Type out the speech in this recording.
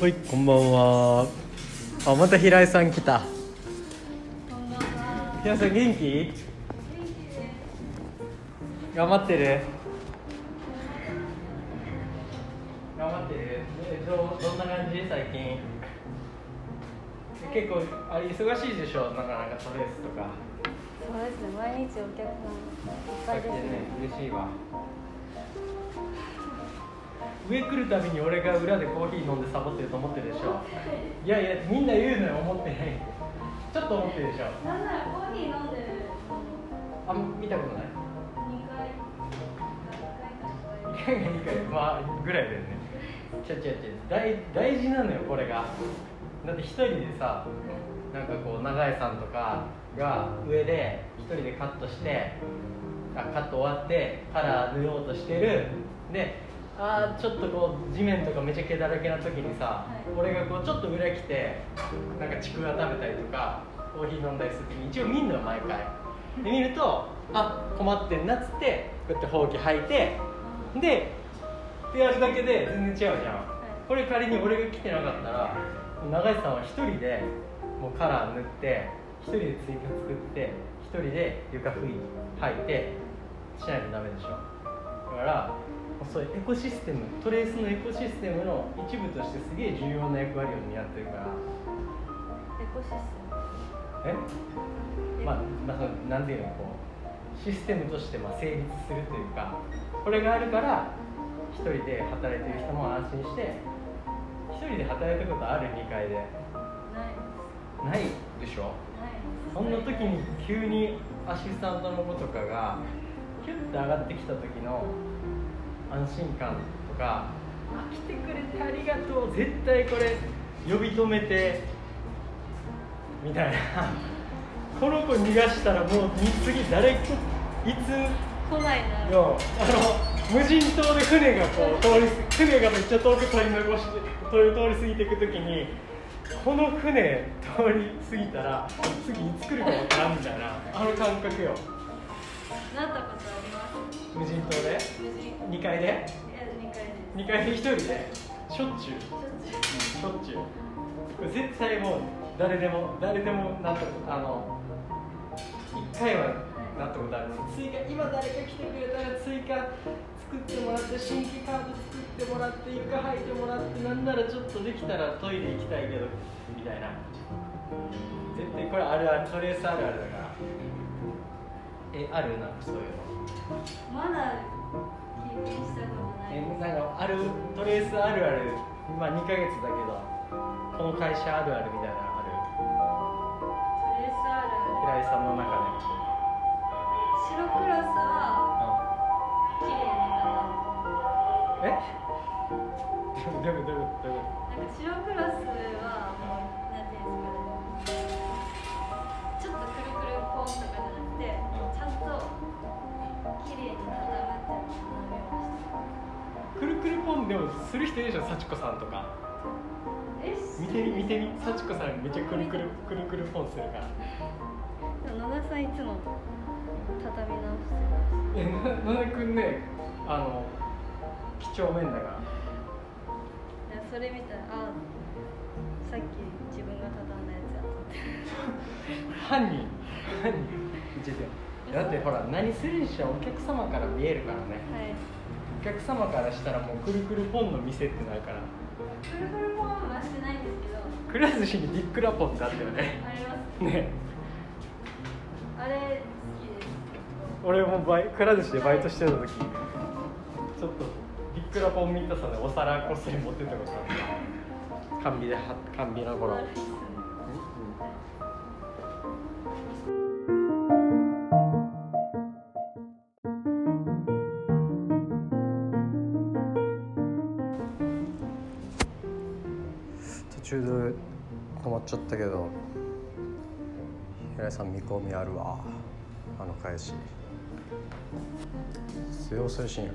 はい、こんばんは。あ、また平井さん来た。平井さん元気？頑張ってる。頑張ってる。えどうどんな感じ？最近？結構あれ忙しいでしょ？なかなかトレースとか。そうですね毎日お客さんいっぱいですねね嬉しいわ。上来るたびに俺が裏でコーヒー飲んでサボってると思ってるでしょ。いやいやみんな言うのよ思ってないちょっと思ってるでしょ。なんならコーヒー飲んでる。あ見たことない。2回。1回か2回。まあぐらいだよね。違う違う違う大大事なのよこれが。だって一人でさなんかこう永井さんとかが上で一人でカットしてあカット終わってカラー塗ろうとしてる。であーちょっとこう地面とかめちゃ毛だらけな時にさ、はい。俺がこうちょっと裏来てなんかちくわ食べたりとかコーヒー飲んだりする時に一応見んのよ毎回。で見るとあ困ってんなっつってこうやってほうき履いてで手足だけで全然違うじゃん、これ仮に俺が来てなかったら永井さんは一人でもうカラー塗って一人で追加作って一人で床拭い履いてしないとダメでしょ。だからそうエコシステムトレースのエコシステムの一部としてすげえ重要な役割を担ってるから。エコシスえ？まあ、まあ、なんていうのこうシステムとしてまあ成立するというかこれがあるから一人で働いてる人も安心して一人で働いたことある2階で。テムないないでしょ？ないそんな時に急にアシスタントの子とかがヒュッて上がってきた時の安心感とかあ来てくれてありがとう。絶対これ呼び止めてみたいな。この子逃がしたらもう次誰いつ？来ないな。よあの無人島で船がこう通り船がめっちゃ遠く取り残して通り通り過ぎていく時にこの船通り過ぎたら次いつ来るか分からんみたいなあの感覚よなったことあります？無人島で？無事い2階で？や2回です。2階で1人で？しょっちゅう。しょっちゅう。これ絶対もう誰でも誰でもなったことあの1回はなったことある追加今誰か来てくれたら追加作ってもらって新規カード作ってもらって床履いてもらってなんならちょっとできたらトイレ行きたいけどみたいな。絶対これあるあるトレースあるあるだからえある？なんかそういうの。まだ経験したことない。えなんかあるトレースあるある。まあ2ヶ月だけどこの会社あるあるみたいなのある？トレースある平井さんの中で白クロスは綺麗にえ？どういうこと？どうくるくるポンでもする人いるでしょ幸子さんとか。見てみ見てみ。幸子さんめっちゃくるくるくるくるポンするから。野田さんいつも畳み直してえな野田くんねあの几帳面だから。それ見たらあさっき自分が畳んだやつやと思って。犯 人犯人。ちょっとだってほら何するにしろお客様から見えるからね。はい。お客様からしたらもうくるくるポンの店ってなるから。くるくるポンはしてないんですけど。くら寿司にビックラポンってあったよね。あります。ね。あれ好きです。俺もバイくら寿司でバイトしてた時ちょっとビックラポンミートさんでお皿こっそり持ってったことあった甘美では甘美な頃中で困っちゃったけど平井さん見込みあるわ。あの返し。強そうしんや。